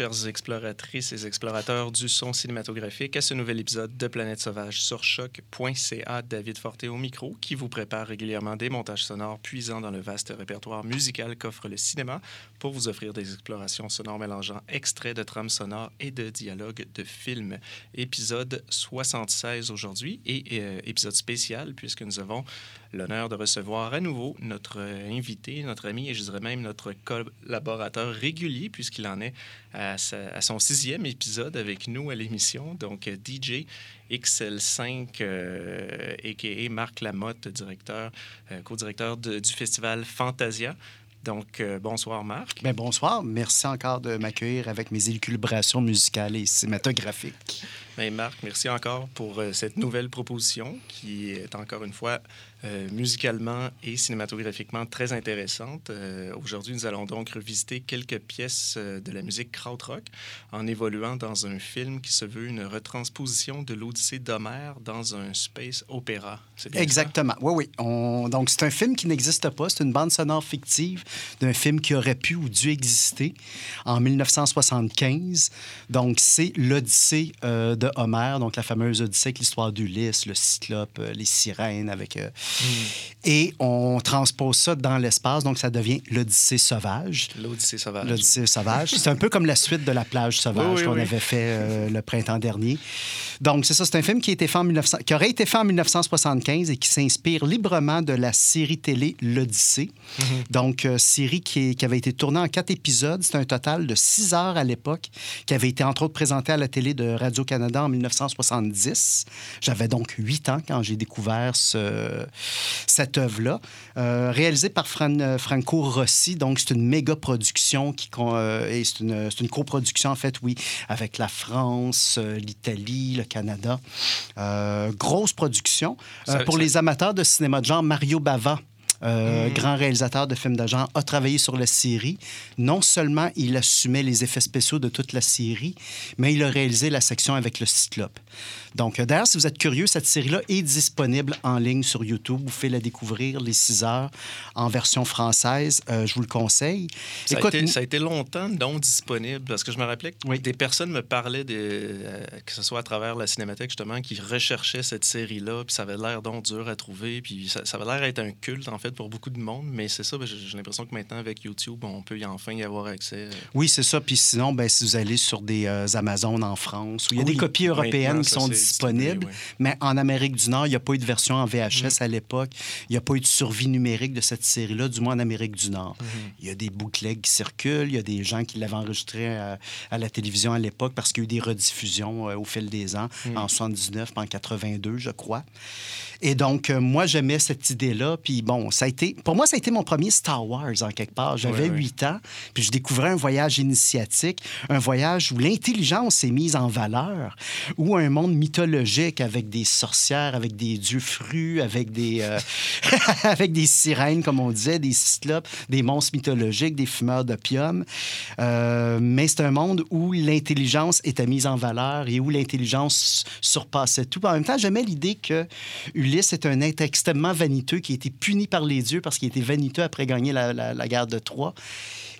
chères exploratrices et explorateurs du son cinématographique, à ce nouvel épisode de Planète Sauvage sur choc.ca. David Forté au micro, qui vous prépare régulièrement des montages sonores puisant dans le vaste répertoire musical qu'offre le cinéma pour vous offrir des explorations sonores mélangeant extraits de trames sonores et de dialogues de films. Épisode 76 aujourd'hui et euh, épisode spécial puisque nous avons l'honneur de recevoir à nouveau notre invité, notre ami et je dirais même notre collaborateur régulier, puisqu'il en est à, son sixième épisode avec nous à l'émission. Donc, DJ XL5, euh, a.k.a. Marc Lamotte, directeur, euh, co-directeur du festival Fantasia. Donc, euh, bonsoir, Marc. Bien, bonsoir. Merci encore de m'accueillir avec mes élucubrations musicales et cinématographiques. Bien, Marc, merci encore pour euh, cette nouvelle proposition qui est encore une fois euh, musicalement et cinématographiquement très intéressante. Euh, aujourd'hui, nous allons donc revisiter quelques pièces euh, de la musique krautrock en évoluant dans un film qui se veut une retransposition de l'Odyssée d'Homère dans un space opéra. Exactement. Oui, oui. On... Donc, c'est un film qui n'existe pas. C'est une bande sonore fictive d'un film qui aurait pu ou dû exister en 1975. Donc, c'est l'Odyssée de Homère, donc la fameuse Odyssée avec l'histoire d'Ulysse, le cyclope, les sirènes avec et on transpose ça dans l'espace, donc ça devient l'Odyssée sauvage. L'Odyssée sauvage. L'Odyssée sauvage. c'est un peu comme la suite de la plage sauvage qu'on avait fait euh, le printemps dernier. Donc, c'est ça, c'est un film qui, a été fait en 1900, qui aurait été fait en 1975 et qui s'inspire librement de la série télé L'Odyssée. Mm-hmm. Donc, euh, série qui, qui, avait été tournée en quatre épisodes. C'est un total de six heures à l'époque, qui avait été entre autres présentée à la télé de Radio-Canada en 1970. J'avais donc huit ans quand j'ai découvert ce, cette œuvre-là, euh, réalisée par euh, Franco Rossi. Donc, c'est une méga production qui euh, c'est une, une coproduction, en fait, oui, avec la France, l'Italie, le Canada. grosse production. pour les amateurs de cinéma de genre, Mario Bava euh, mm. grand réalisateur de films d'agent, a travaillé sur la série. Non seulement il assumait les effets spéciaux de toute la série, mais il a réalisé la section avec le Cyclope. Donc, euh, d'ailleurs, si vous êtes curieux, cette série-là est disponible en ligne sur YouTube. Vous pouvez la découvrir les 6 heures en version française. Euh, je vous le conseille. Ça, a été, ça, a été, longtemps non disponible parce que je me rappelais que des personnes me parlaient, de, que ce soit à travers la cinémathèque, justement, qui recherchaient cette série-là. Puis ça avait l'air donc dur à trouver. Puis ça, ça avait l'air d'être un culte, en fait pour beaucoup de monde, mais c'est ça, ben, j'ai l'impression que maintenant, avec YouTube, on peut y enfin y avoir accès. Euh. Oui, c'est ça. Puis sinon, ben, si vous allez sur des euh, Amazones en France, où il y a des copies européennes qui sont disponibles, mais en Amérique du Nord, il n'y a pas eu de version en VHS mm-hmm. à l'époque. Il n'y a pas eu de survie numérique de cette série-là, du moins en Amérique du Nord. Mm-hmm. Il y a des bootlegs qui circulent, il y a des gens qui l'avaient enregistré à, la télévision à l'époque parce qu'il y a eu des rediffusions euh, au fil des ans, mm. en 79, en 82, je crois. Et donc, moi, j'aimais cette idée-là. Puis bon, ça a été, pour moi, ça a été mon premier Star Wars en quelque part. J'avais huit ans, puis je découvrais un voyage initiatique, un voyage où l'intelligence est mise en valeur, où un monde mythologique avec des sorcières, avec des dieux frus, avec des, euh, avec des sirènes, comme on disait, des cyclopes, des monstres mythologiques, des fumeurs d'opium. Euh, mais c'est un monde où l'intelligence était mise en valeur et où l'intelligence surpassait tout. En même temps, j'aimais l'idée que Ulysse est un être extrêmement vaniteux qui a été puni par les dieux parce qu'il était vaniteux après gagner la, la guerre de Troie.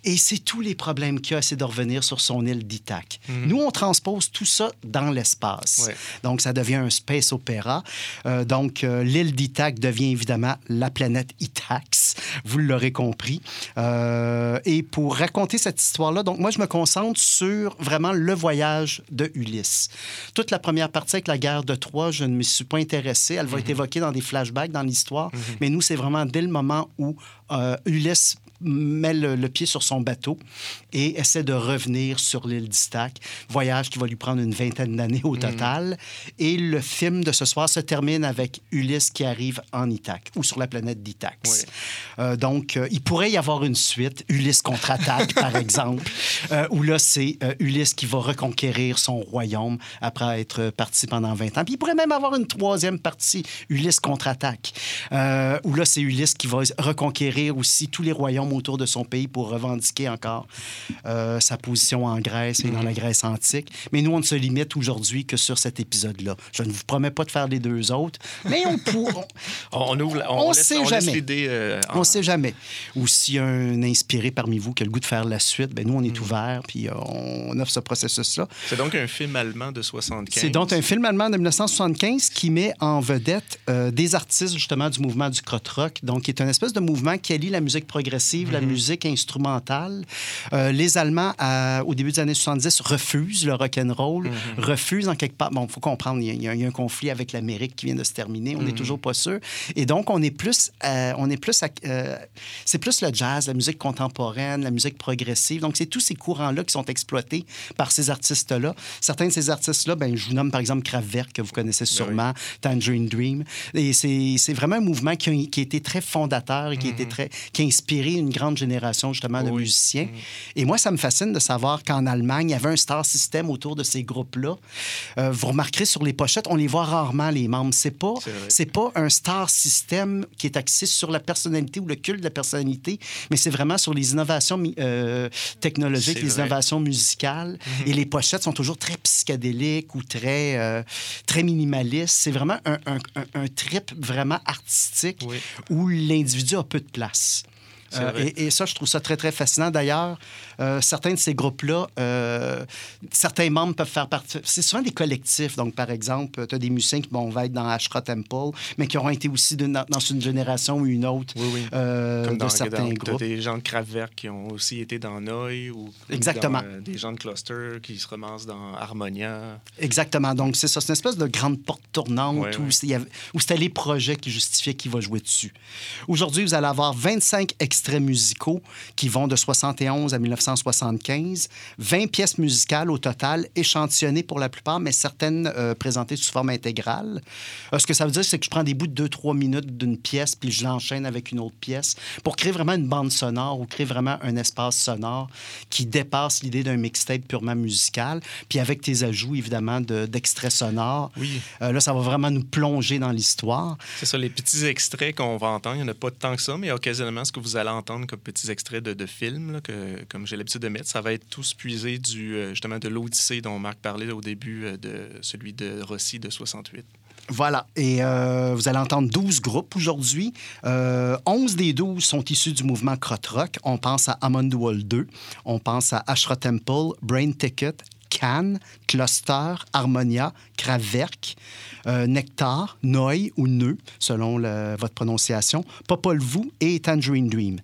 Et c'est tous les problèmes qu'il a, c'est de revenir sur son île d'Ithac. Mhm. Nous, on transpose tout ça dans l'espace. Donc, ça devient un space opéra. Euh, donc, euh, l'île d'Ithac devient évidemment la planète Ithax. Vous l'aurez compris. Euh, et pour raconter cette histoire-là, donc moi, je me concentre sur vraiment le voyage de Ulysse. Toute la première partie avec la guerre de Troie, je ne me suis pas intéressé. Elle va être mhm. évoquée dans des flashbacks dans l'histoire. Mhm. Mais nous, c'est vraiment dès le moment où Ulysse met le, pied sur son bateau et essaie de revenir sur l'île d'Istac. Voyage qui va lui prendre une vingtaine d'années au mhm. total. Et le film de ce soir se termine avec Ulysse qui arrive en Ithac ou sur la planète d'Ithax. Euh, donc, euh, il pourrait y avoir une suite, Ulysse contre-attaque, par exemple, euh, où là, c'est Ulysse qui va reconquérir son royaume après être parti pendant 20 ans. Puis il pourrait même avoir une troisième partie, Ulysse contre-attaque, où là, c'est Ulysse qui va reconquérir aussi tous les royaumes autour de son pays pour revendiquer encore euh, sa position en Grèce et dans la Grèce antique. Mais nous, on ne se limite aujourd'hui que sur cet épisode-là. Je ne vous promets pas de faire les deux autres, mais on pourra. on, ouvre, on, sait jamais. Euh, on sait jamais. Ou s'il y a un inspiré parmi vous qui a le goût de faire la suite, ben nous, on est mm. ouvert puis euh, on offre ce processus-là. C'est donc un film allemand de 75. C'est donc un film allemand de 1975 qui met en vedette des artistes justement du mouvement du krautrock, donc qui est une espèce de mouvement qui allie la musique progressive, la mm-hmm. musique instrumentale. les Allemands, au début des années 70, refusent le rock and roll, mhm. refusent en quelque part. Bon, il faut comprendre, il y, a, un conflit avec l'Amérique qui vient de se terminer. On n'est mhm. toujours pas sûr. Et donc, on est plus, euh, on est plus, euh, c'est plus le jazz, la musique contemporaine, la musique progressive. Donc, c'est tous ces courants-là qui sont exploités par ces artistes-là. Certains de ces artistes-là, ben, je vous nomme par exemple Kraftwerk, que vous connaissez ben sûrement, Tangerine Dream. Et c'est vraiment un mouvement qui a, qui a, été très fondateur et qui, a, été mhm. très, qui a inspiré une grande génération justement de musiciens. Et moi, ça me fascine de savoir qu'en Allemagne, il y avait un star system autour de ces groupes-là. Euh, vous remarquerez sur les pochettes, on les voit rarement, les membres. C'est pas, c'est pas un star system qui est axé sur la personnalité ou le culte de la personnalité, mais c'est vraiment sur les innovations euh, technologiques, les innovations musicales. Mhm. Et les pochettes sont toujours très psychédéliques ou très, euh, très minimalistes. C'est vraiment un, un, un, trip vraiment artistique où l'individu a peu de place. Et, et, ça, je trouve ça très, très fascinant. D'ailleurs, euh, certains de ces groupes-là, euh, certains membres peuvent faire partie. C'est souvent des collectifs. Donc, par exemple, tu as des musiciens qui vont être dans Ashra Temple, mais qui auront été aussi dans une génération ou une autre euh, Comme dans, de certains dans, groupes. des gens de Kraftwerk qui ont aussi été dans Noi ou Exactement. des gens de Cluster qui se ramassent dans Harmonia. Exactement. Donc, c'est ça. C'est une espèce de grande porte tournante où, où c'était les projets qui justifiaient qui va jouer dessus. Aujourd'hui, vous allez avoir 25 extraits musicaux qui vont de 71 à 1900 1975, 20 pièces musicales au total, échantillonnées pour la plupart, mais certaines euh, présentées sous forme intégrale. Euh, ce que ça veut dire, c'est que je prends des bouts de 2-3 minutes d'une pièce, puis je l'enchaîne avec une autre pièce pour créer vraiment une bande sonore ou créer vraiment un espace sonore qui dépasse l'idée d'un mixtape purement musical, puis avec tes ajouts, évidemment, d'extraits sonores. Oui. Euh, là, ça va vraiment nous plonger dans l'histoire. C'est ça, les petits extraits qu'on va entendre, il n'y en a pas tant que ça, mais occasionnellement, ce que vous allez entendre comme petits extraits de, films, que, comme j'ai l'habitude de mettre, ça va être tous puisé du, euh, justement de l'Odyssée dont Marc parlait au début, euh, de celui de Rossi de 68. Voilà. Et euh, vous allez entendre 12 groupes aujourd'hui. 11 des 12 sont issus du mouvement Krautrock. On pense à Amon Wall 2, on pense à Ashra Temple, Brain Ticket, Cannes, Cluster, Harmonia, Kraftwerk, Nectar, Noi ou Neu, selon votre prononciation, Popol Vuh et Tangerine Dream.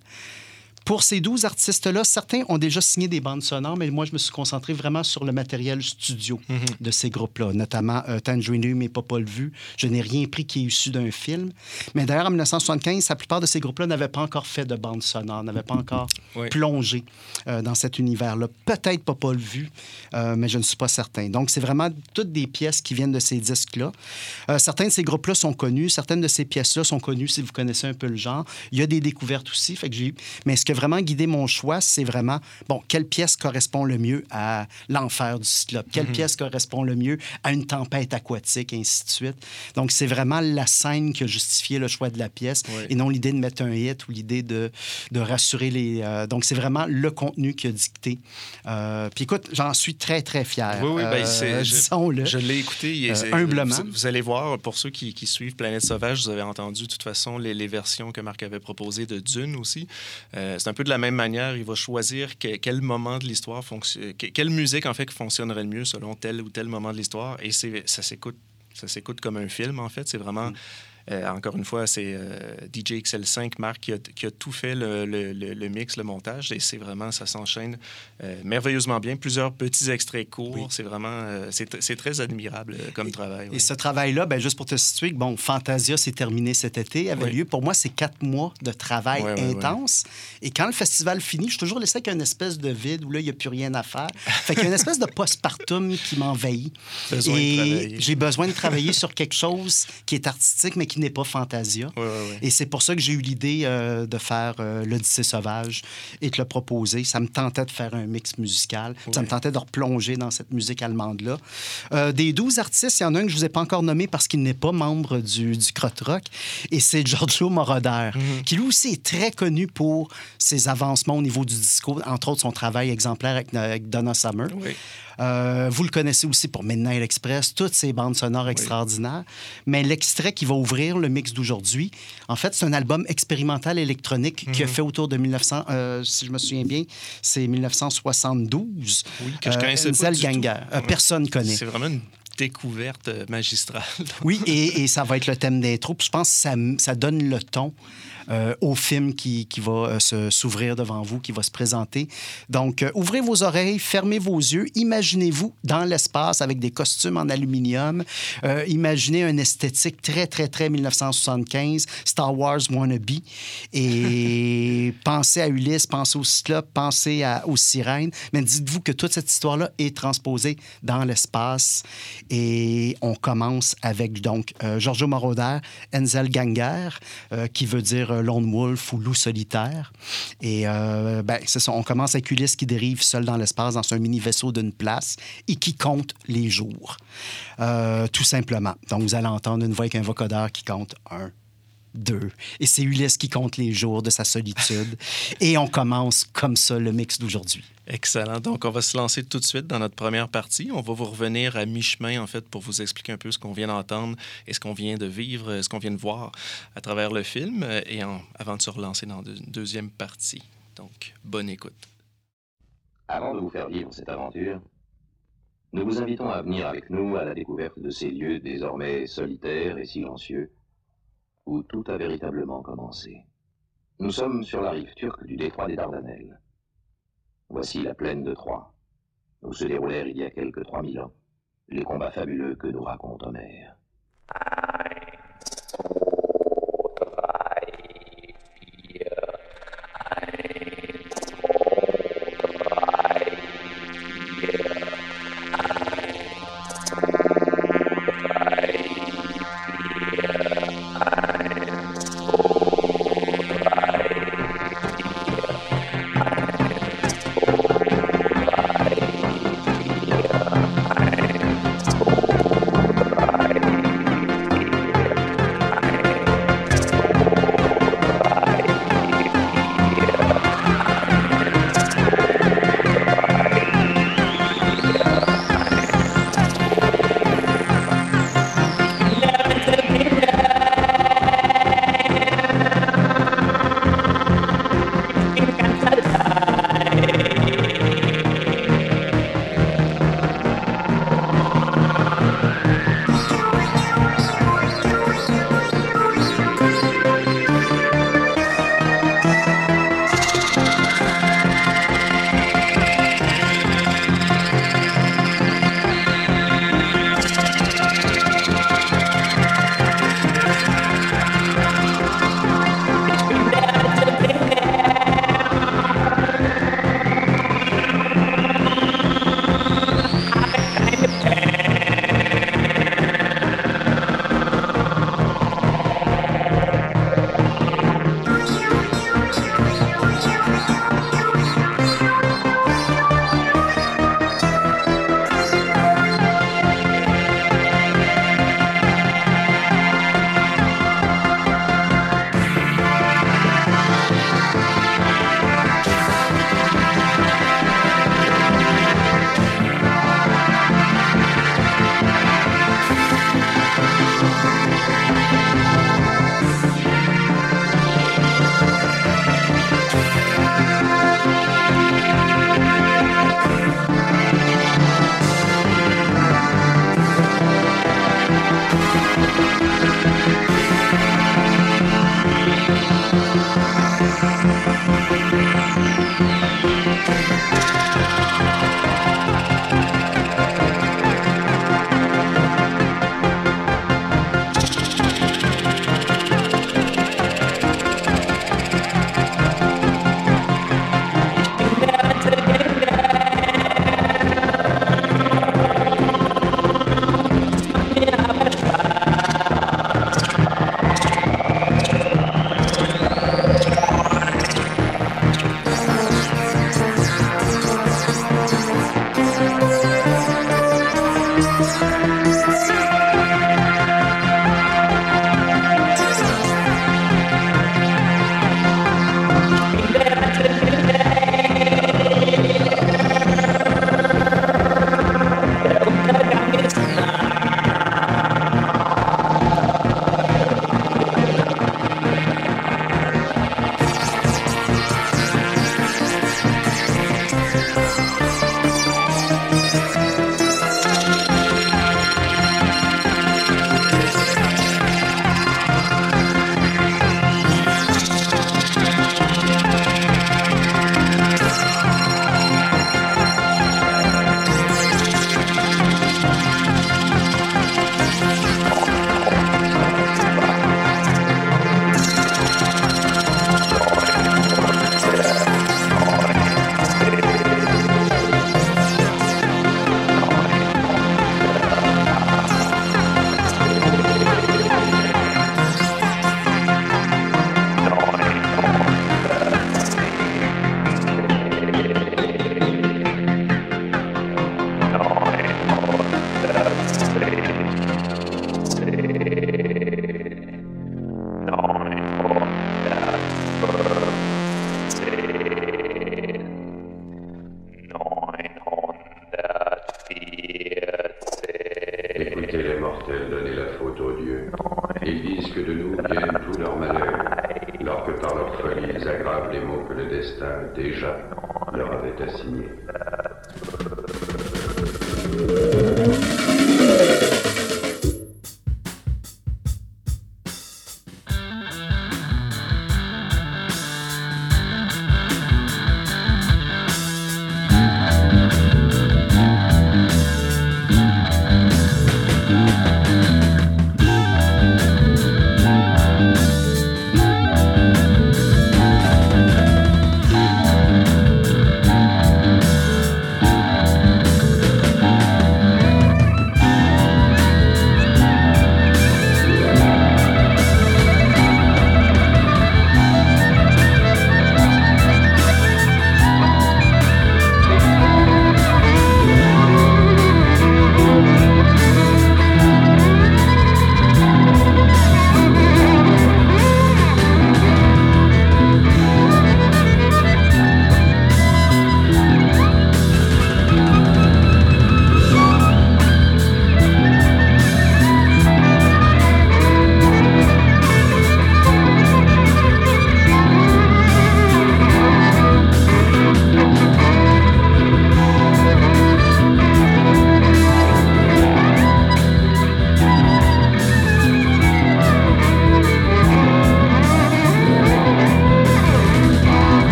Pour ces 12 artistes-là, certains ont déjà signé des bandes sonores, mais moi, je me suis concentré vraiment sur le matériel studio mhm. de ces groupes-là, notamment euh, Tangerine mais pas Paul Vu. Je n'ai rien pris qui est issu d'un film. Mais d'ailleurs, en 1975, la plupart de ces groupes-là n'avaient pas encore fait de bande sonore, n'avaient pas encore plongé euh, dans cet univers-là. Peut-être pas Paul Vu, euh, mais je ne suis pas certain. Donc, c'est vraiment toutes des pièces qui viennent de ces disques-là. Euh, certains de ces groupes-là sont connus, certaines de ces pièces-là sont connues si vous connaissez un peu le genre. Il y a des découvertes aussi, fait que j'ai... mais ce que vraiment guidé mon choix, c'est vraiment, bon, quelle pièce correspond le mieux à l'enfer du cyclope? Quelle mhm. pièce correspond le mieux à une tempête aquatique, et ainsi de suite? Donc, c'est vraiment la scène qui a justifié le choix de la pièce et non l'idée de mettre un hit ou l'idée de, de rassurer les... Euh, donc, c'est vraiment le contenu qui a dicté. Euh, puis écoute, j'en suis très, très fier. Oui, oui, ben, euh, disons-le. Je, l'ai écouté. humblement. Vous, allez voir, pour ceux qui, qui, suivent Planète Sauvage, vous avez entendu de toute façon les, les versions que Marc avait proposées de Dune aussi. C'est un peu de la même manière, il va choisir quel moment de l'histoire fonctionne, quelle musique en fait fonctionnerait le mieux selon tel ou tel moment de l'histoire. Et ça s'écoute, ça s'écoute comme un film en fait. C'est vraiment mm. Euh, encore une fois, c'est euh, DJ XL5, Marc, qui a, qui a tout fait le, le, le, mix, le montage, et c'est vraiment, ça s'enchaîne euh, merveilleusement bien. Plusieurs petits extraits courts, c'est vraiment, c'est très admirable comme travail. Et ce travail-là, ben, juste pour te situer, bon, Fantasia s'est terminé cet été, avait lieu. Pour moi, c'est quatre mois de travail intense. Et quand le festival finit, je suis toujours laissé avec une espèce de vide où là, il n'y a plus rien à faire. fait qu'il y a une espèce de postpartum qui m'envahit. Et j'ai besoin de travailler sur quelque chose qui est artistique, mais qui qui n'est pas Fantasia. Et c'est pour ça que j'ai eu l'idée euh, de faire euh, l'Odyssée sauvage et de le proposer. Ça me tentait de faire un mix musical. Ça me tentait de replonger dans cette musique allemande-là. Euh, des 12 artistes, il y en a un que je ne vous ai pas encore nommé parce qu'il n'est pas membre du, du Rock. Et c'est Giorgio Moroder, mhm. qui lui aussi est très connu pour ses avancements au niveau du disco, entre autres son travail exemplaire avec, avec Donna Summer. Euh, vous le connaissez aussi pour Midnight Express, toutes ces bandes sonores extraordinaires. Mais l'extrait qui va ouvrir le mix d'aujourd'hui, en fait, c'est un album expérimental électronique qui a mhm. fait autour de 1900, euh, si je me souviens bien, c'est 1972. Oui, que je connaissais pas du Ganger. Euh, personne connaît. C'est vraiment une découverte magistrale. oui, et, et, ça va être le thème des troupes. Je pense que ça, ça donne le ton euh, au film qui, qui va euh, s'ouvrir devant vous, qui va se présenter. Donc, euh, ouvrez vos oreilles, fermez vos yeux, imaginez-vous dans l'espace avec des costumes en aluminium, imaginez un esthétique très, très, très 1975, Star Wars wannabe, et pensez à Ulysse, pensez au Cyclope, pensez à, aux sirènes, mais dites-vous que toute cette histoire-là est transposée dans l'espace et on commence avec donc Giorgio Moroder, Enzel Ganger, qui veut dire Lone Wolf ou Loup solitaire. Et euh, ben, c'est ça, on commence avec Ulysse qui dérive seul dans l'espace dans un mini-vaisseau d'une place et qui compte les jours, euh, tout simplement. Donc, vous allez entendre une voix avec un vocodeur qui compte un, deux. Et c'est Ulysse qui compte les jours de sa solitude. et on commence comme ça le mix d'aujourd'hui. Excellent. Donc, on va se lancer tout de suite dans notre première partie. On va vous revenir à mi-chemin, en fait, pour vous expliquer un peu ce qu'on vient d'entendre et ce qu'on vient de vivre, ce qu'on vient de voir à travers le film, et avant de se relancer dans une deuxième partie. Donc, bonne écoute. Avant de vous faire vivre cette aventure, nous vous invitons à venir avec nous à la découverte de ces lieux désormais solitaires et silencieux où tout a véritablement commencé. Nous sommes sur la rive turque du détroit des Dardanelles. Voici la plaine de Troie, où se déroulèrent il y a quelques 3000 ans les combats fabuleux que nous raconte Homère.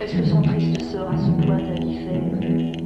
Est-ce que son triste sort a ce point à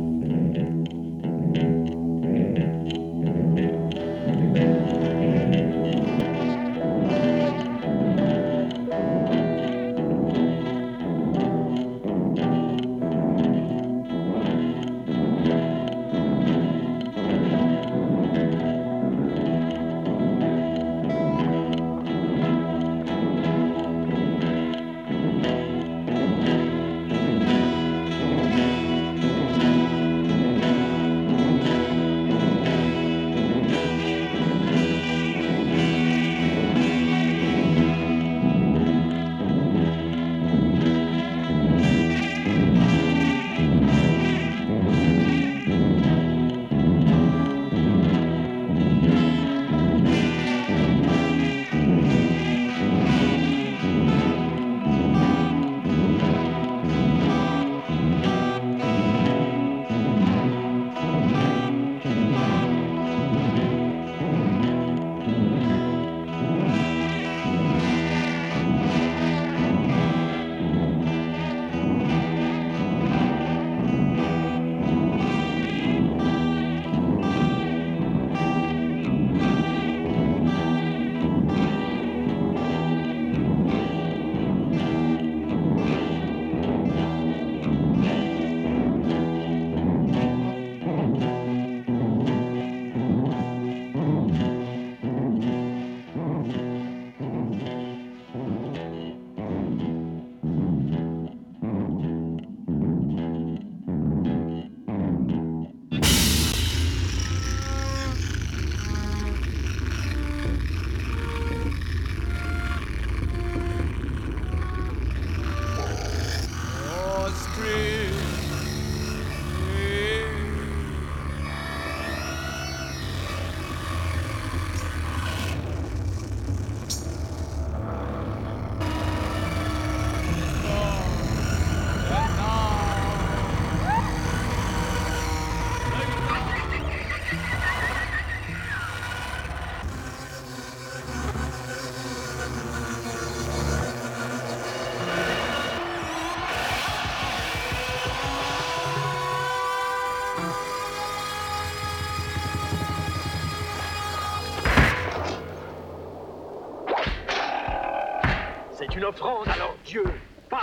offrande alors Dieu, pas.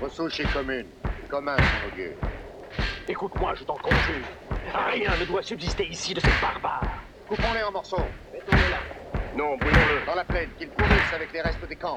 Vos souches est commune, commun, mon Dieu. Écoute-moi, je t'en conjure. Rien ne doit subsister ici de ces barbares. Coupons-les en morceaux. Mettons-les là. Non, brûlons-le. Dans la plaine, qu'ils pourrissent avec les restes des camps.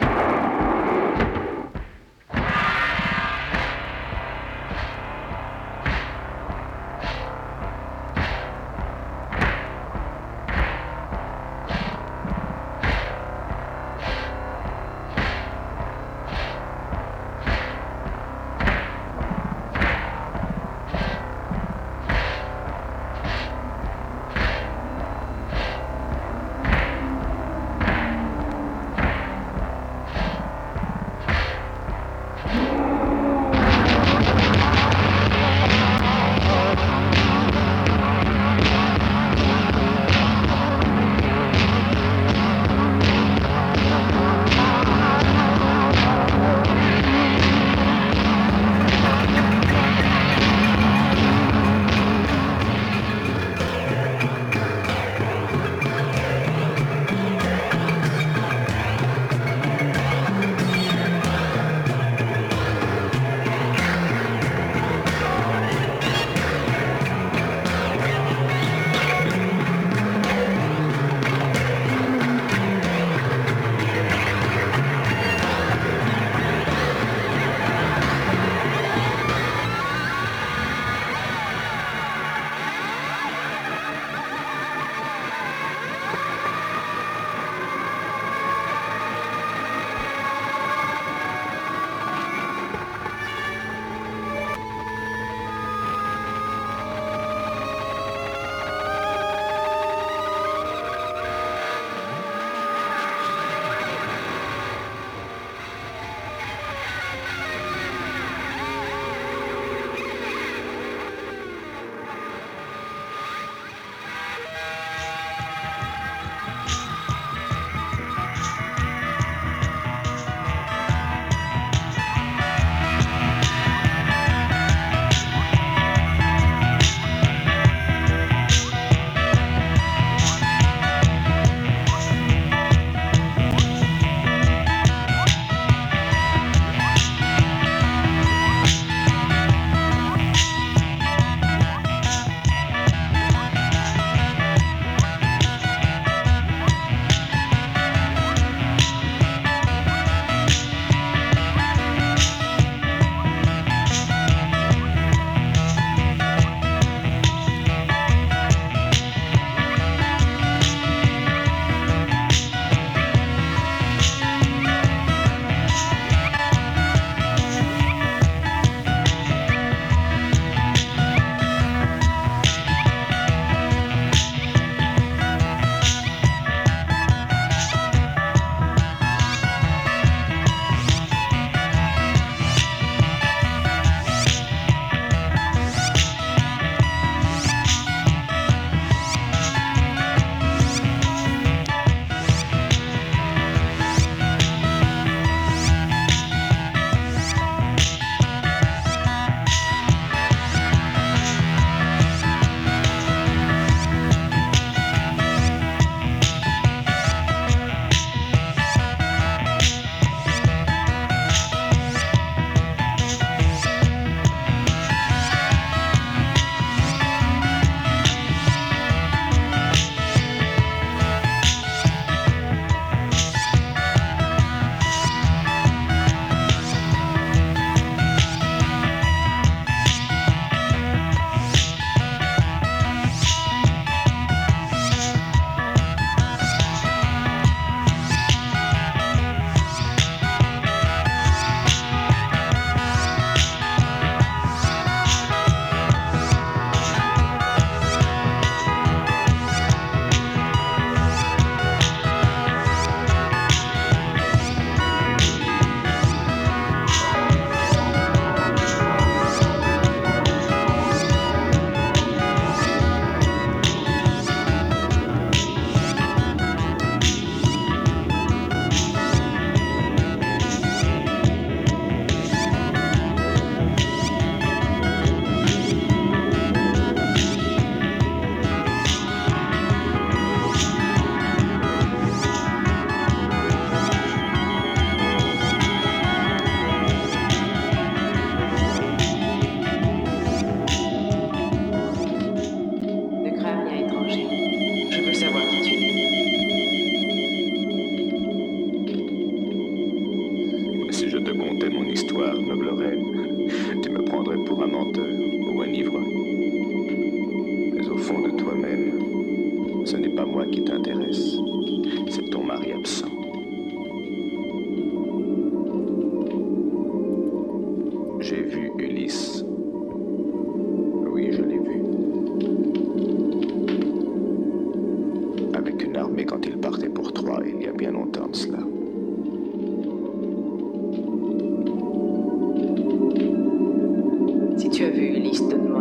Si tu as vu Ulysse, donne-moi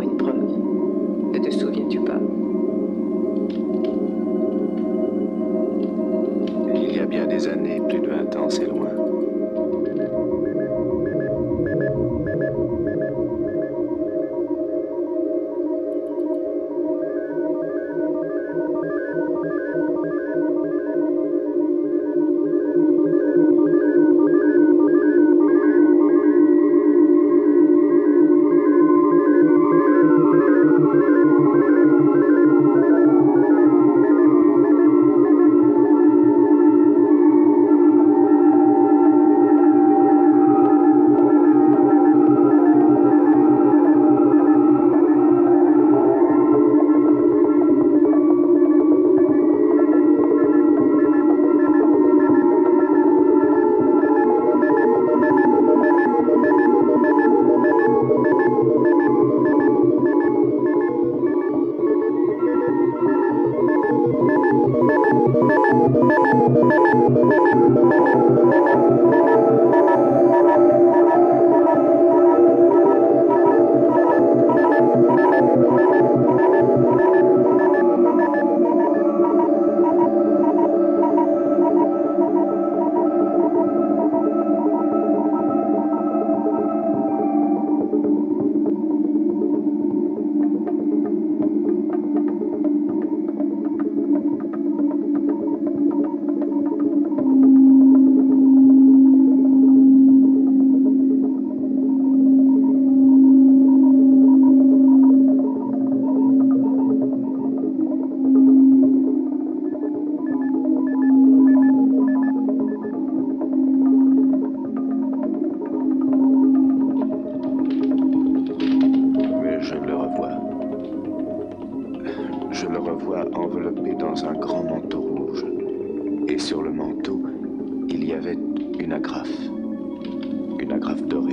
de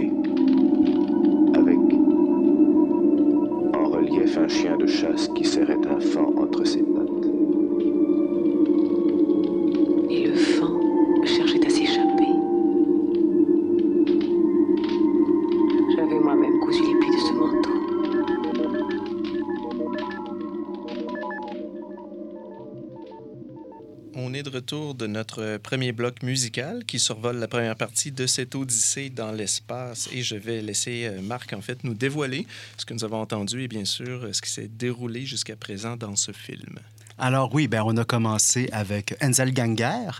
premier bloc musical qui survole la première partie de cette odyssée dans l'espace. Et je vais laisser euh, Marc, en fait, nous dévoiler ce que nous avons entendu et bien sûr ce qui s'est déroulé jusqu'à présent dans ce film. Alors oui, ben, on a commencé avec Enzel Ganger,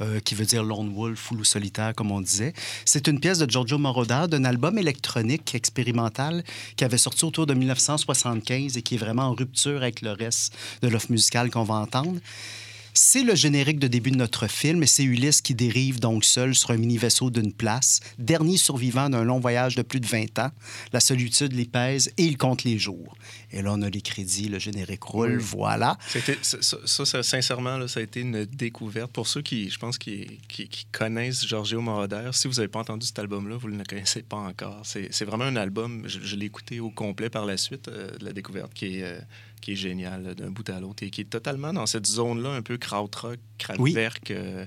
euh, qui veut dire Lone Wolf ou solitaire, comme on disait. C'est une pièce de Giorgio Moroder d'un album électronique expérimental qui avait sorti autour de 1975 et qui est vraiment en rupture avec le reste de l'offre musicale qu'on va entendre. C'est le générique de début de notre film et c'est Ulysse qui dérive donc seul sur un mini-vaisseau d'une place, dernier survivant d'un long voyage de plus de 20 ans. La solitude les pèse et il compte les jours. Et là, on a les crédits, le générique roule, voilà. Ça, ça, sincèrement, là, ça a été une découverte. Pour ceux qui, je pense, qui, qui, connaissent Giorgio Moroder, si vous n'avez pas entendu cet album-là, vous ne le connaissez pas encore. C'est vraiment un album, je, l'ai écouté au complet par la suite, euh, de la découverte, qui est... Euh, qui est génial d'un bout à l'autre et qui est totalement dans cette zone-là, un peu krautrock, kraftwerk. Euh,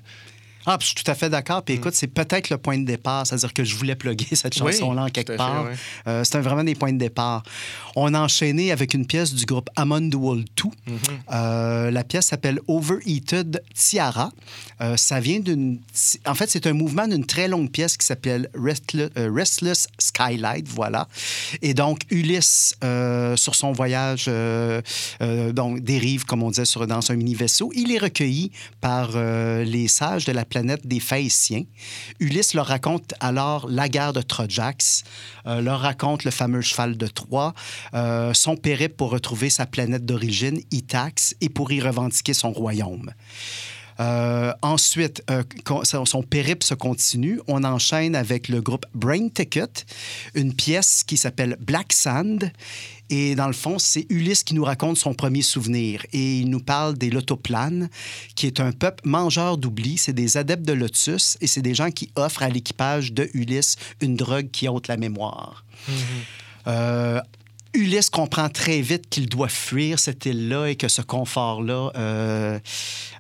ah, je suis tout à fait d'accord. Puis mm. écoute, c'est peut-être le point de départ, c'est-à-dire que je voulais plugger cette chanson-là en quelque part. Euh, c'est vraiment des points de départ. On a enchaîné avec une pièce du groupe Amon Dual 2. Mm-hmm. Euh, la pièce s'appelle Overheated Tiara. Euh, ça vient d'une. En fait, c'est un mouvement d'une très longue pièce qui s'appelle Restless, Skylight, voilà. Et donc, Ulysse, sur son voyage, donc, dérive, comme on disait, sur, dans un mini-vaisseau. Il est recueilli par les sages de la planète des Phaéciens. Ulysse leur raconte alors la guerre de Trojax, euh, leur raconte le fameux cheval de Troie, euh, son périple pour retrouver sa planète d'origine, Itax, et pour y revendiquer son royaume. Euh, ensuite, son périple se continue. On enchaîne avec le groupe Brain Ticket, une pièce qui s'appelle Black Sand et dans le fond, c'est Ulysse qui nous raconte son premier souvenir. Et il nous parle des Lotoplanes, qui est un peuple mangeur d'oubli. C'est des adeptes de Lotus et c'est des gens qui offrent à l'équipage de Ulysse une drogue qui ôte la mémoire. Mm-hmm. Euh, Ulysse comprend très vite qu'il doit fuir cette île-là et que ce confort-là euh,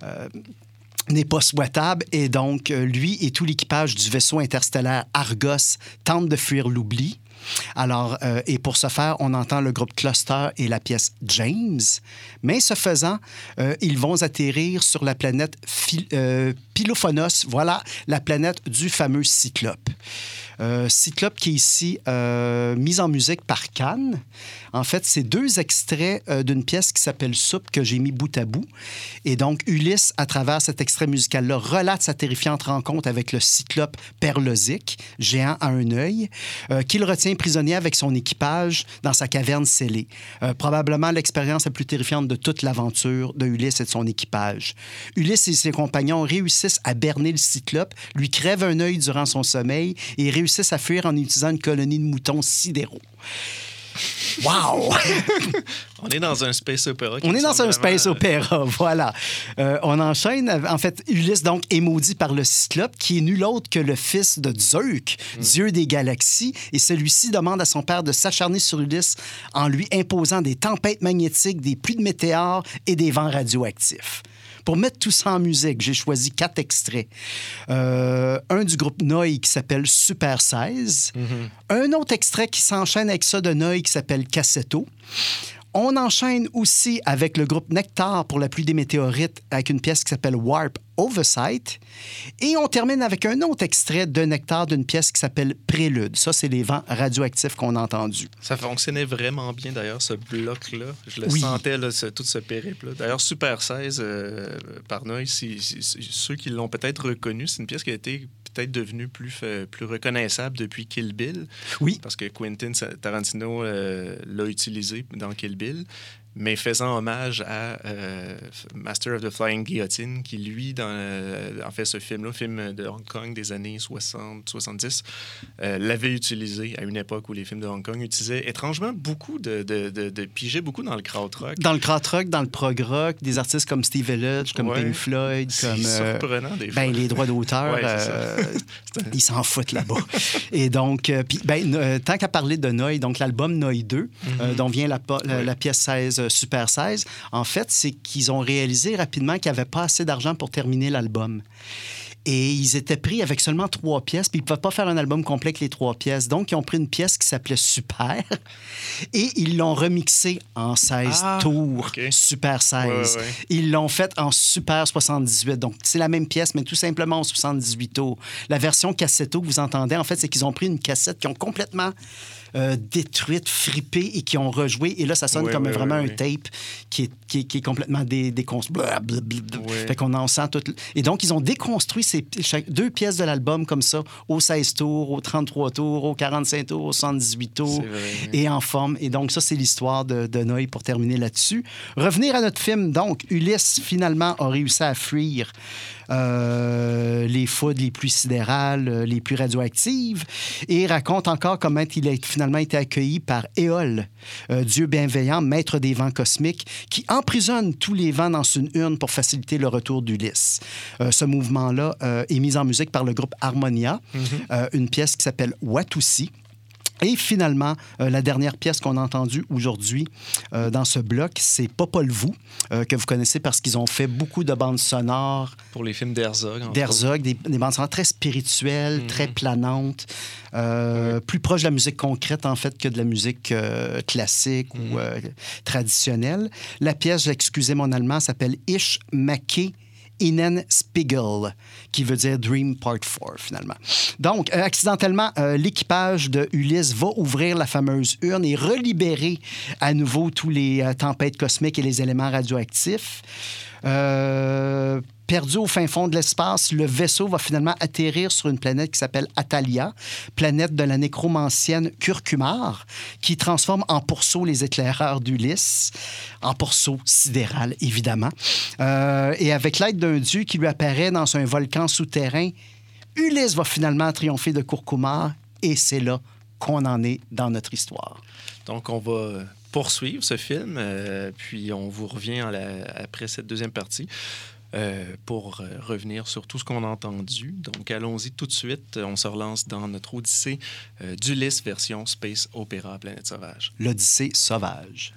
euh, n'est pas souhaitable et donc lui et tout l'équipage du vaisseau interstellaire Argos tentent de fuir l'oubli. Alors, euh, et pour ce faire, on entend le groupe Cluster et la pièce James. Mais ce faisant, euh, ils vont atterrir sur la planète euh, Pilophonos, voilà, la planète du fameux Cyclope. Cyclope qui est ici mise en musique par Cannes. En fait, c'est deux extraits euh, d'une pièce qui s'appelle Soupe que j'ai mis bout à bout. Et donc, Ulysse, à travers cet extrait musical-là, relate sa terrifiante rencontre avec le cyclope Perlosic, géant à un œil, euh, qu'il retient prisonnier avec son équipage dans sa caverne scellée. Euh, probablement l'expérience la plus terrifiante de toute l'aventure de Ulysse et de son équipage. Ulysse et ses compagnons réussissent à berner le cyclope, lui crèvent un œil durant son sommeil et réussissent à fuir en utilisant une colonie de moutons sidéraux. Wow! on est dans un space opéra. On est dans un space opéra, voilà. Euh, on enchaîne. En fait, Ulysse donc est maudit par le Cyclope, qui est nul autre que le fils de Zeus, mm. dieu des galaxies, et celui-ci demande à son père de s'acharner sur Ulysse en lui imposant des tempêtes magnétiques, des pluies de météores et des vents radioactifs. Pour mettre tout ça en musique, j'ai choisi quatre extraits. Euh, un du groupe Noy qui s'appelle Super 16. Mm-hmm. Un autre extrait qui s'enchaîne avec ça de Noy qui s'appelle Cassetto. On enchaîne aussi avec le groupe Nectar pour la pluie des météorites avec une pièce qui s'appelle Warp Oversight. Et on termine avec un autre extrait de Nectar d'une pièce qui s'appelle Prélude. Ça, c'est les vents radioactifs qu'on a entendus. Ça fonctionnait vraiment bien, d'ailleurs, ce bloc-là. Je le sentais, là, tout ce périple-là. D'ailleurs, Super 16, euh, par ceux qui l'ont peut-être reconnu, c'est une pièce qui a été peut-être devenu plus, plus reconnaissable depuis Kill Bill. Oui. Parce que Quentin Tarantino euh, l'a utilisé dans Kill Bill mais faisant hommage à euh, Master of the Flying Guillotine, qui, lui, dans, euh, en fait, ce film-là, film de Hong Kong des années 60-70, euh, l'avait utilisé à une époque où les films de Hong Kong utilisaient étrangement beaucoup de, de, de, piger beaucoup dans le krautrock. Dans le krautrock, dans le prog rock, des artistes comme Steve Village, comme Pink Floyd, comme... surprenant, des ben, fois. Ben, les droits d'auteur, ils s'en foutent là-bas. Et donc, ben, tant qu'à parler de Noy, donc l'album Noy 2, mm-hmm. dont vient la, la pièce 16 Super 16, en fait, c'est qu'ils ont réalisé rapidement qu'il n'y avait pas assez d'argent pour terminer l'album. Et ils étaient pris avec seulement trois pièces, puis ils ne pouvaient pas faire un album complet avec les trois pièces. Donc, ils ont pris une pièce qui s'appelait Super et ils l'ont remixé en 16 ah, tours, Super 16. Ils l'ont fait en Super 78. Donc, c'est la même pièce, mais tout simplement en 78 tours. La version cassetto que vous entendez, en fait, c'est qu'ils ont pris une cassette qui ont complètement euh, détruites, fripées et qui ont rejoué. Et là, ça sonne comme vraiment un tape qui est, qui est, complètement déconstruit. Fait qu'on en sent tout. Et donc, ils ont déconstruit ces deux pièces de l'album comme ça, au 16 tours, au 33 tours, au 45 tours, au 78 tours, et en forme. Et donc, ça, c'est l'histoire de, de Noé pour terminer là-dessus. Revenir à notre film, donc, Ulysse, finalement, a réussi à fuir euh, les foudres les plus sidérales, euh, les plus radioactives, et raconte encore comment il a finalement été accueilli par Éole, euh, Dieu bienveillant, maître des vents cosmiques, qui emprisonne tous les vents dans une urne pour faciliter le retour d'Ulysse. ce mouvement-là est mis en musique par le groupe Harmonia, mm-hmm. une pièce qui s'appelle Watusi. Et finalement, euh, la dernière pièce qu'on a entendue aujourd'hui euh, dans ce bloc, c'est Popol Vuh, euh, que vous connaissez parce qu'ils ont fait beaucoup de bandes sonores. Pour les films d'Herzog. D'Herzog, des, bandes sonores très spirituelles, mhm. très planantes, plus proches de la musique concrète, en fait, que de la musique classique ou mhm. traditionnelle. La pièce, excusez mon allemand, s'appelle Ich Make Inen Spiegel, qui veut dire Dream Part 4, finalement. Donc, euh, accidentellement, euh, l'équipage de Ulysse va ouvrir la fameuse urne et relibérer à nouveau tous les euh, tempêtes cosmiques et les éléments radioactifs. Perdu au fin fond de l'espace, le vaisseau va finalement atterrir sur une planète qui s'appelle Atalia, planète de la nécromancienne Curcumar, qui transforme en pourceau les éclaireurs d'Ulysse, en pourceau sidéral, évidemment. Euh, et avec l'aide d'un dieu qui lui apparaît dans un volcan souterrain, Ulysse va finalement triompher de Curcumar, et c'est là qu'on en est dans notre histoire. Donc, on va poursuivre ce film, euh, puis on vous revient après cette deuxième partie. Euh, pour euh, revenir sur tout ce qu'on a entendu. Donc, allons-y tout de suite. On se relance dans notre Odyssée euh, d'Ulysse version Space Opera Planète Sauvage. L'Odyssée sauvage.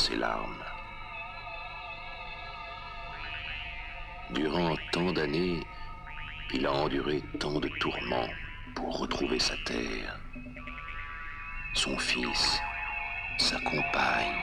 Ses larmes. Durant tant d'années, il a enduré tant de tourments pour retrouver sa terre, son fils, sa compagne.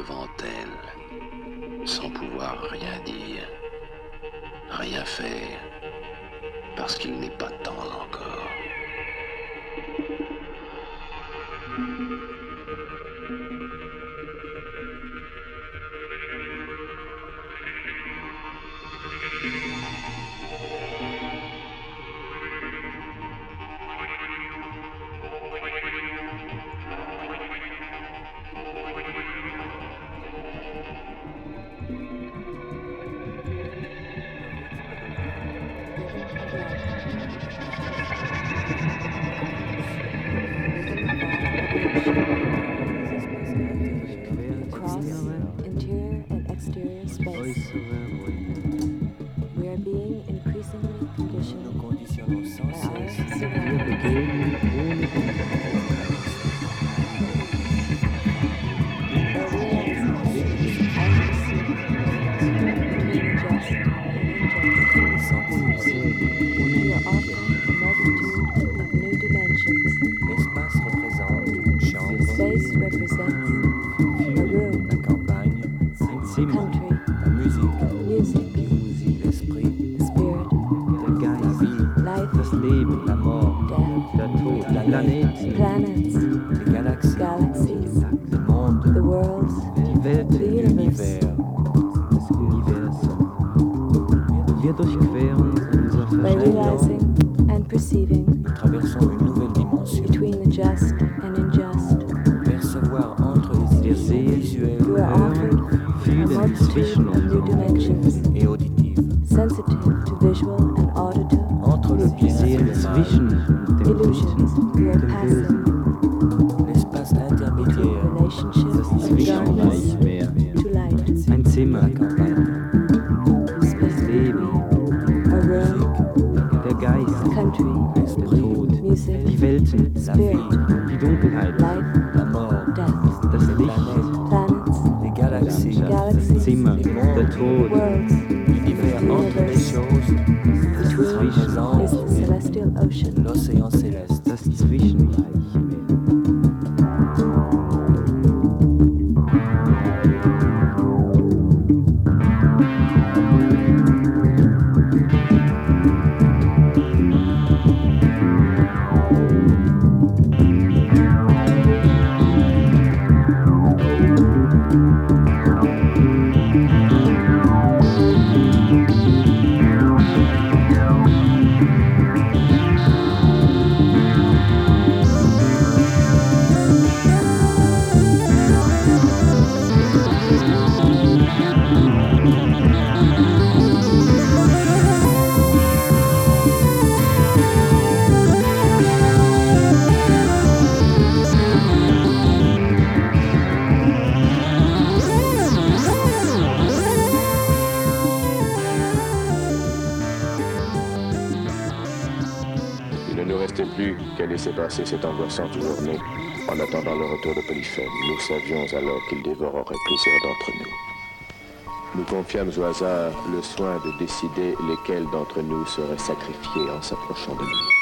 Devant elle, sans pouvoir rien dire, rien faire, parce qu'il n'est pas temps encore. Cette angoissante journée en attendant le retour de Polyphème. Nous savions alors qu'il dévorerait plusieurs d'entre nous. Nous confiâmes au hasard le soin de décider lesquels d'entre nous seraient sacrifiés en s'approchant de lui.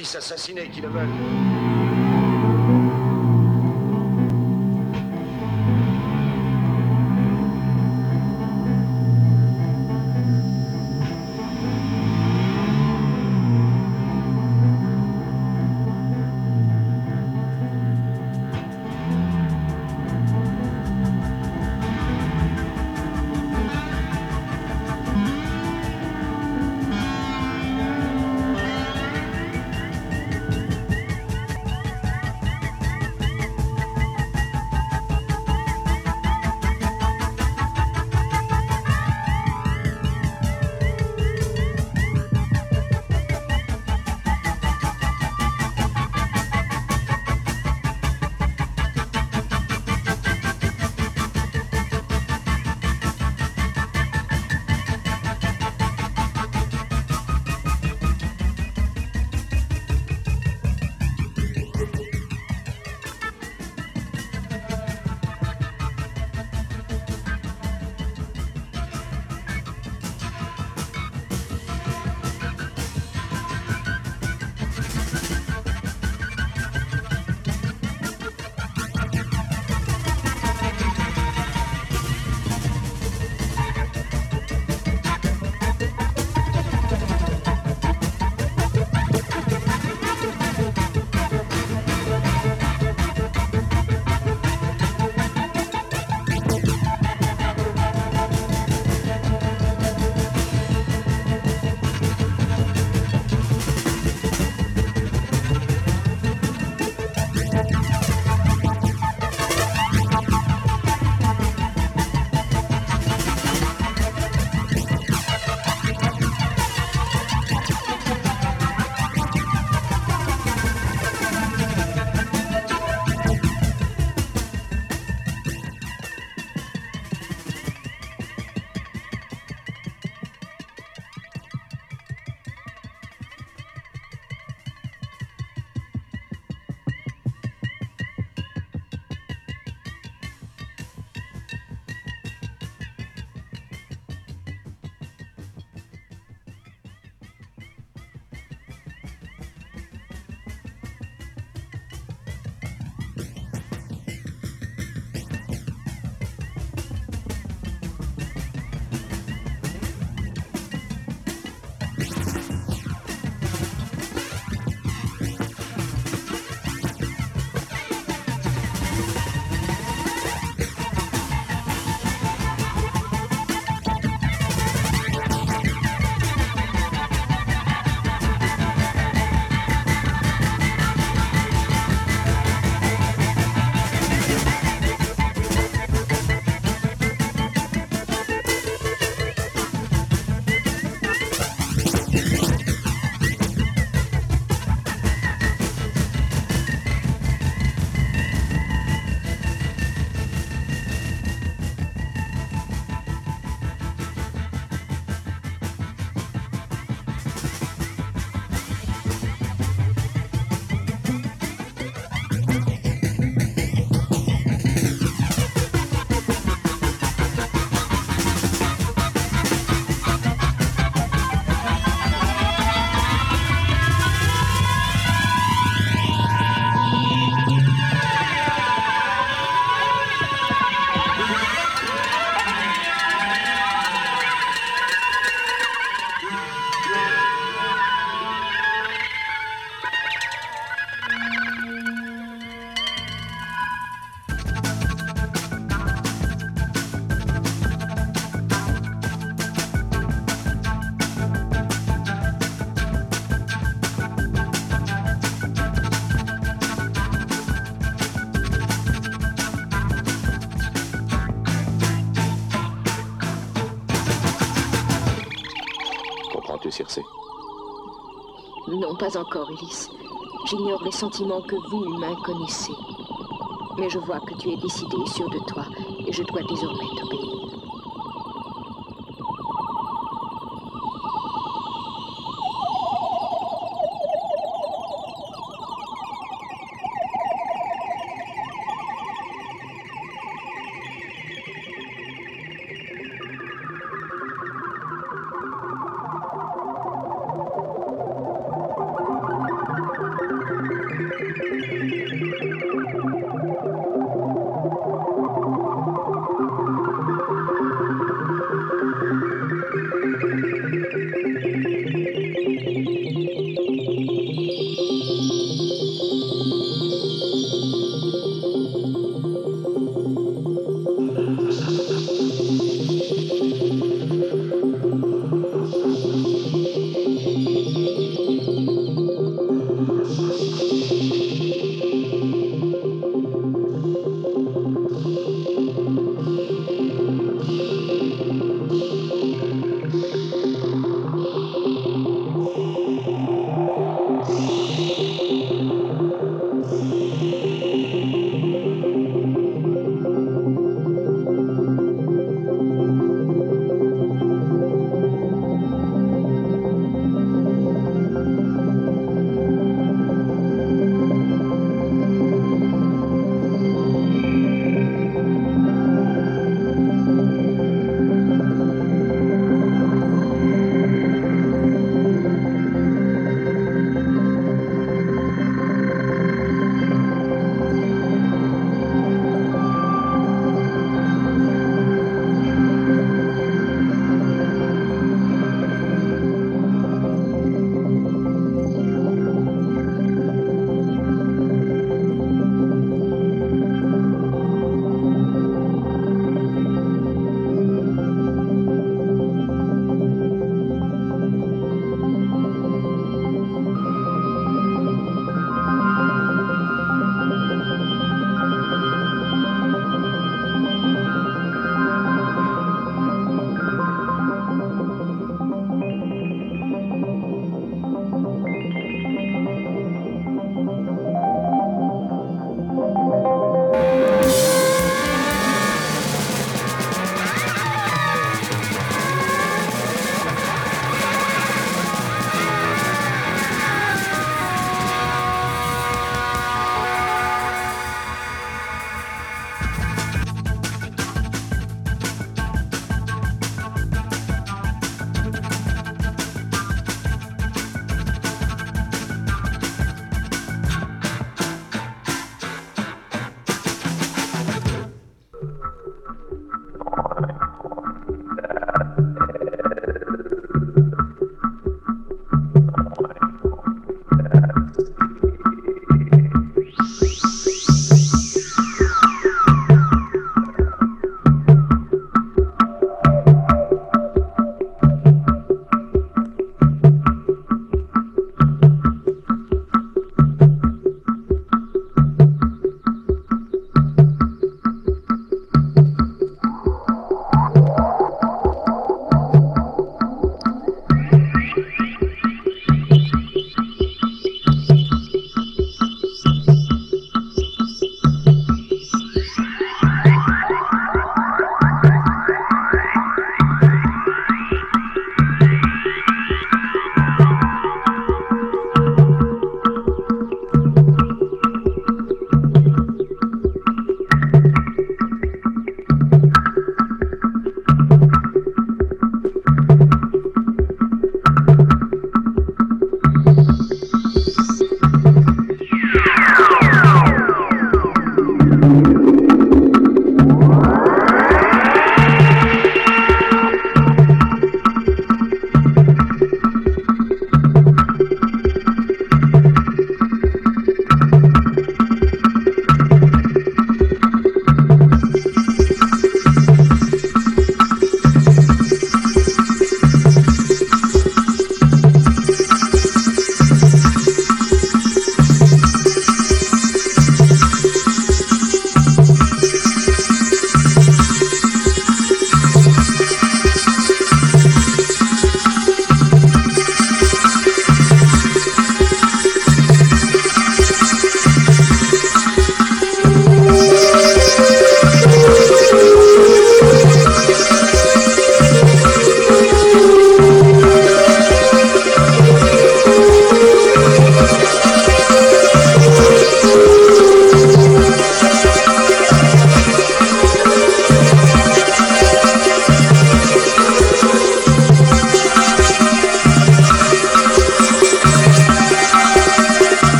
Fils assassinés qui le veulent. Pas encore, Ulysse. J'ignore les sentiments que vous, humains, connaissez. Mais je vois que tu es décidé, sûr de toi, et je dois désormais t'obéir.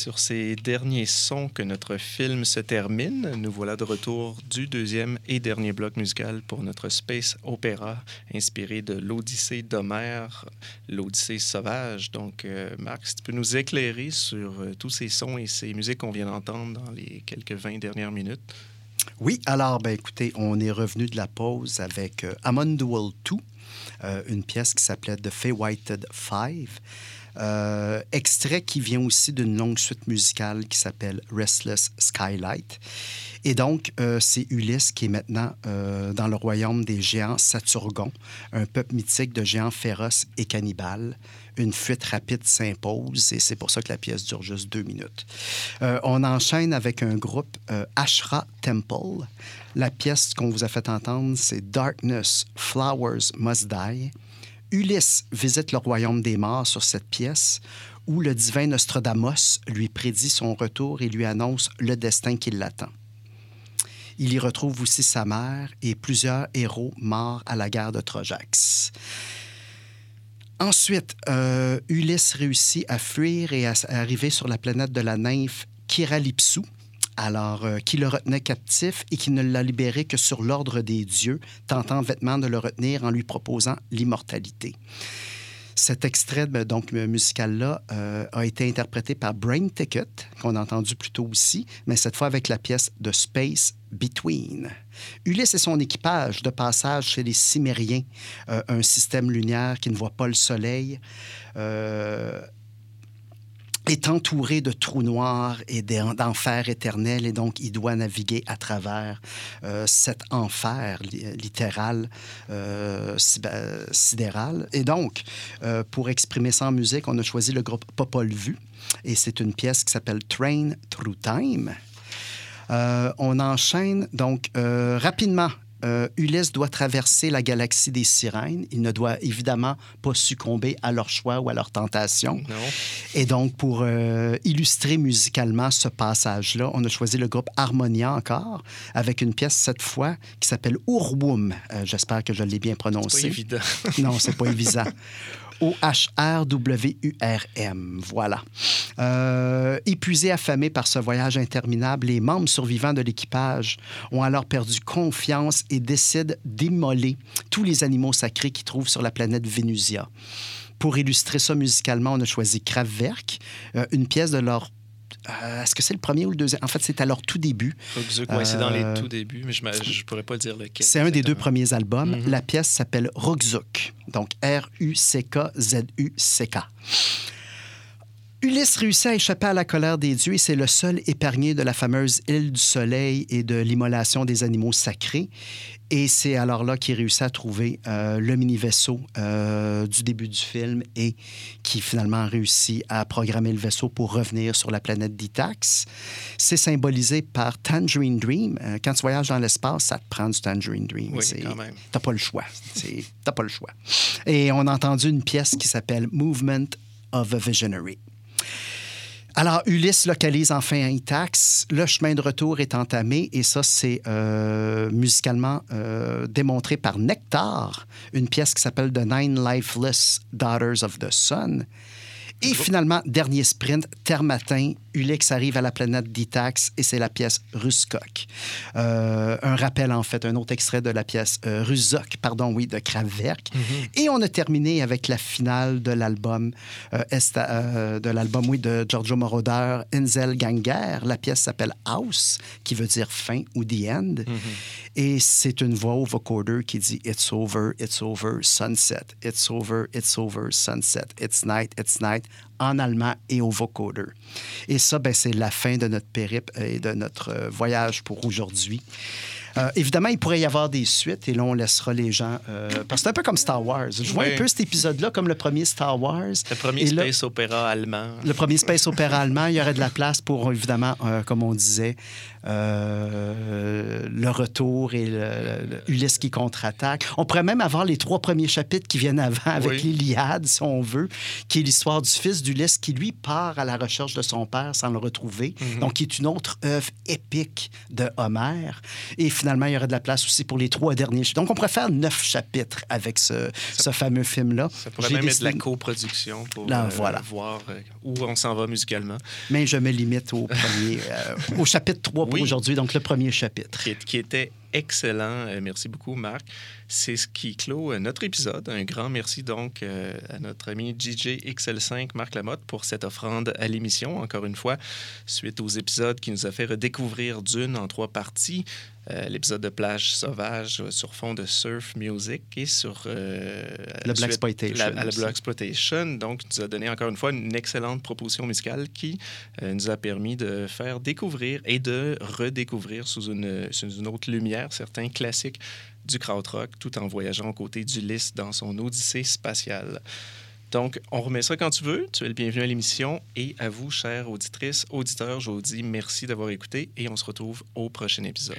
Sur ces derniers sons que notre film se termine. Nous voilà de retour du deuxième et dernier bloc musical pour notre space opéra inspiré de l'Odyssée d'Homère, l'Odyssée sauvage. Donc, euh, si tu peux nous éclairer sur euh, tous ces sons et ces musiques qu'on vient d'entendre dans les quelques 20 dernières minutes. Oui, alors, ben, écoutez, on est revenu de la pause avec euh, Amon Duel 2, euh, une pièce qui s'appelait The Fay Whited Five. Euh, extrait qui vient aussi d'une longue suite musicale qui s'appelle Restless Skylight. Et donc, euh, c'est Ulysse qui est maintenant euh, dans le royaume des géants Saturgon, un peuple mythique de géants féroces et cannibales. Une fuite rapide s'impose et c'est pour ça que la pièce dure juste deux minutes. on enchaîne avec un groupe Ashra Temple. La pièce qu'on vous a fait entendre, c'est Darkness, Flowers Must Die. Ulysse visite le royaume des morts sur cette pièce où le divin Nostradamus lui prédit son retour et lui annonce le destin qui l'attend. Il y retrouve aussi sa mère et plusieurs héros morts à la guerre de Trojax. Ensuite, euh, Ulysse réussit à fuir et à arriver sur la planète de la nymphe Kiralipsou, alors euh, qui le retenait captif et qui ne l'a libéré que sur l'ordre des dieux, tentant vêtement de le retenir en lui proposant l'immortalité. Cet extrait ben, donc musical-là euh, a été interprété par Brain Ticket, qu'on a entendu plus tôt aussi, mais cette fois avec la pièce de Space Between. Ulysse et son équipage de passage chez les Cimériens, euh, un système lunaire qui ne voit pas le soleil, est entouré de trous noirs et d'enfers éternels et donc il doit naviguer à travers euh, cet enfer littéral euh, sidéral. Et donc, euh, pour exprimer ça en musique, on a choisi le groupe Popol Vuh et c'est une pièce qui s'appelle Train Through Time. on enchaîne donc rapidement euh, Ulysse doit traverser la galaxie des sirènes. Il ne doit évidemment pas succomber à leur choix ou à leur tentation. Et donc, pour euh, illustrer musicalement ce passage-là, on a choisi le groupe Harmonia encore, avec une pièce cette fois qui s'appelle Urwum. Euh, j'espère que je l'ai bien prononcé. C'est pas évident. non, c'est pas évident. O-H-R-W-U-R-M. Voilà. Euh, épuisés, affamés par ce voyage interminable, les membres survivants de l'équipage ont alors perdu confiance et décident d'immoler tous les animaux sacrés qu'ils trouvent sur la planète Vénusia. Pour illustrer ça musicalement, on a choisi Kraftwerk, euh, une pièce de leur euh, est-ce que c'est le premier ou le deuxième? En fait, c'est à leur tout début. Oui, c'est dans les euh, tout débuts, mais je ne pourrais pas dire lequel. C'est un des deux premiers albums. Mhm. La pièce s'appelle Rukzuk, donc R-U-C-K-Z-U-C-K. Ulysse réussit à échapper à la colère des dieux et c'est le seul épargné de la fameuse île du soleil et de l'immolation des animaux sacrés. Et c'est alors là qu'il réussit à trouver euh, le mini-vaisseau euh, du début du film et qui finalement réussit à programmer le vaisseau pour revenir sur la planète d'Itax. C'est symbolisé par Tangerine Dream. Euh, quand tu voyages dans l'espace, ça te prend du Tangerine Dream. Oui, quand même. T'as pas le choix. T'as pas le choix. Et on a entendu une pièce qui s'appelle Movement of a Visionary. Alors, Ulysse localise enfin Itax. Le chemin de retour est entamé et ça, c'est euh, musicalement euh, démontré par Nectar, une pièce qui s'appelle The Nine Lifeless Daughters of the Sun. Et finalement, dernier sprint, terre matin, Ulix arrive à la planète d'Itax et c'est la pièce Ruskok. Euh, un rappel, en fait, un autre extrait de la pièce euh, pardon, oui, de Kraftwerk. Mm-hmm. Et on a terminé avec la finale de l'album, euh, euh, de l'album, oui, de Giorgio Moroder, Enzel Ganger. La pièce s'appelle House, qui veut dire fin ou the end. Mm-hmm. Et c'est une voix au vocoder qui dit It's over, it's over, sunset. It's over, it's over, sunset. It's night, it's night en allemand et au vocoder. Et ça, ben, c'est la fin de notre périple et de notre euh, voyage pour aujourd'hui. Euh, évidemment, il pourrait y avoir des suites et là, on laissera les gens. Euh, parce que c'est un peu comme Star Wars. Je vois un peu cet épisode-là comme le premier Star Wars. Le premier space opéra allemand. Le premier space opéra allemand. Il y aurait de la place pour, évidemment, comme on disait, euh, le retour et le, Ulysse qui contre-attaque. On pourrait même avoir les trois premiers chapitres qui viennent avant avec l'Iliade, si on veut, qui est l'histoire du fils d'Ulysse qui, lui, part à la recherche de son père sans le retrouver. Mhm. Donc, qui est une autre œuvre épique de Homère. Et finalement, il y aurait de la place aussi pour les trois derniers. Donc, on pourrait faire neuf chapitres avec ce, ce fameux film-là. Ça pourrait même être de la coproduction pour euh, voir euh, où on s'en va musicalement. Mais je me limite au premier, au chapitre 3 aujourd'hui, donc le premier chapitre. Qui, était excellent. Euh, merci beaucoup, Marc. C'est ce qui clôt euh, notre épisode. Un grand merci donc euh, à notre ami DJ XL5, Marc Lamotte, pour cette offrande à l'émission, encore une fois, suite aux épisodes qui nous a fait redécouvrir Dune en trois parties. l'épisode de Plage sauvage sur fond de surf music et sur le Black Exploitation. La, Black Exploitation. Donc, nous a donné encore une fois une excellente proposition musicale qui nous a permis de faire découvrir et de redécouvrir sous une, sous une autre lumière certains classiques du krautrock, tout en voyageant aux côtés d'Ulysse dans son odyssée spatiale. Donc, on remet ça quand tu veux. Tu es le bienvenu à l'émission. Et à vous, chères auditrices, auditeurs, je vous dis merci d'avoir écouté et on se retrouve au prochain épisode.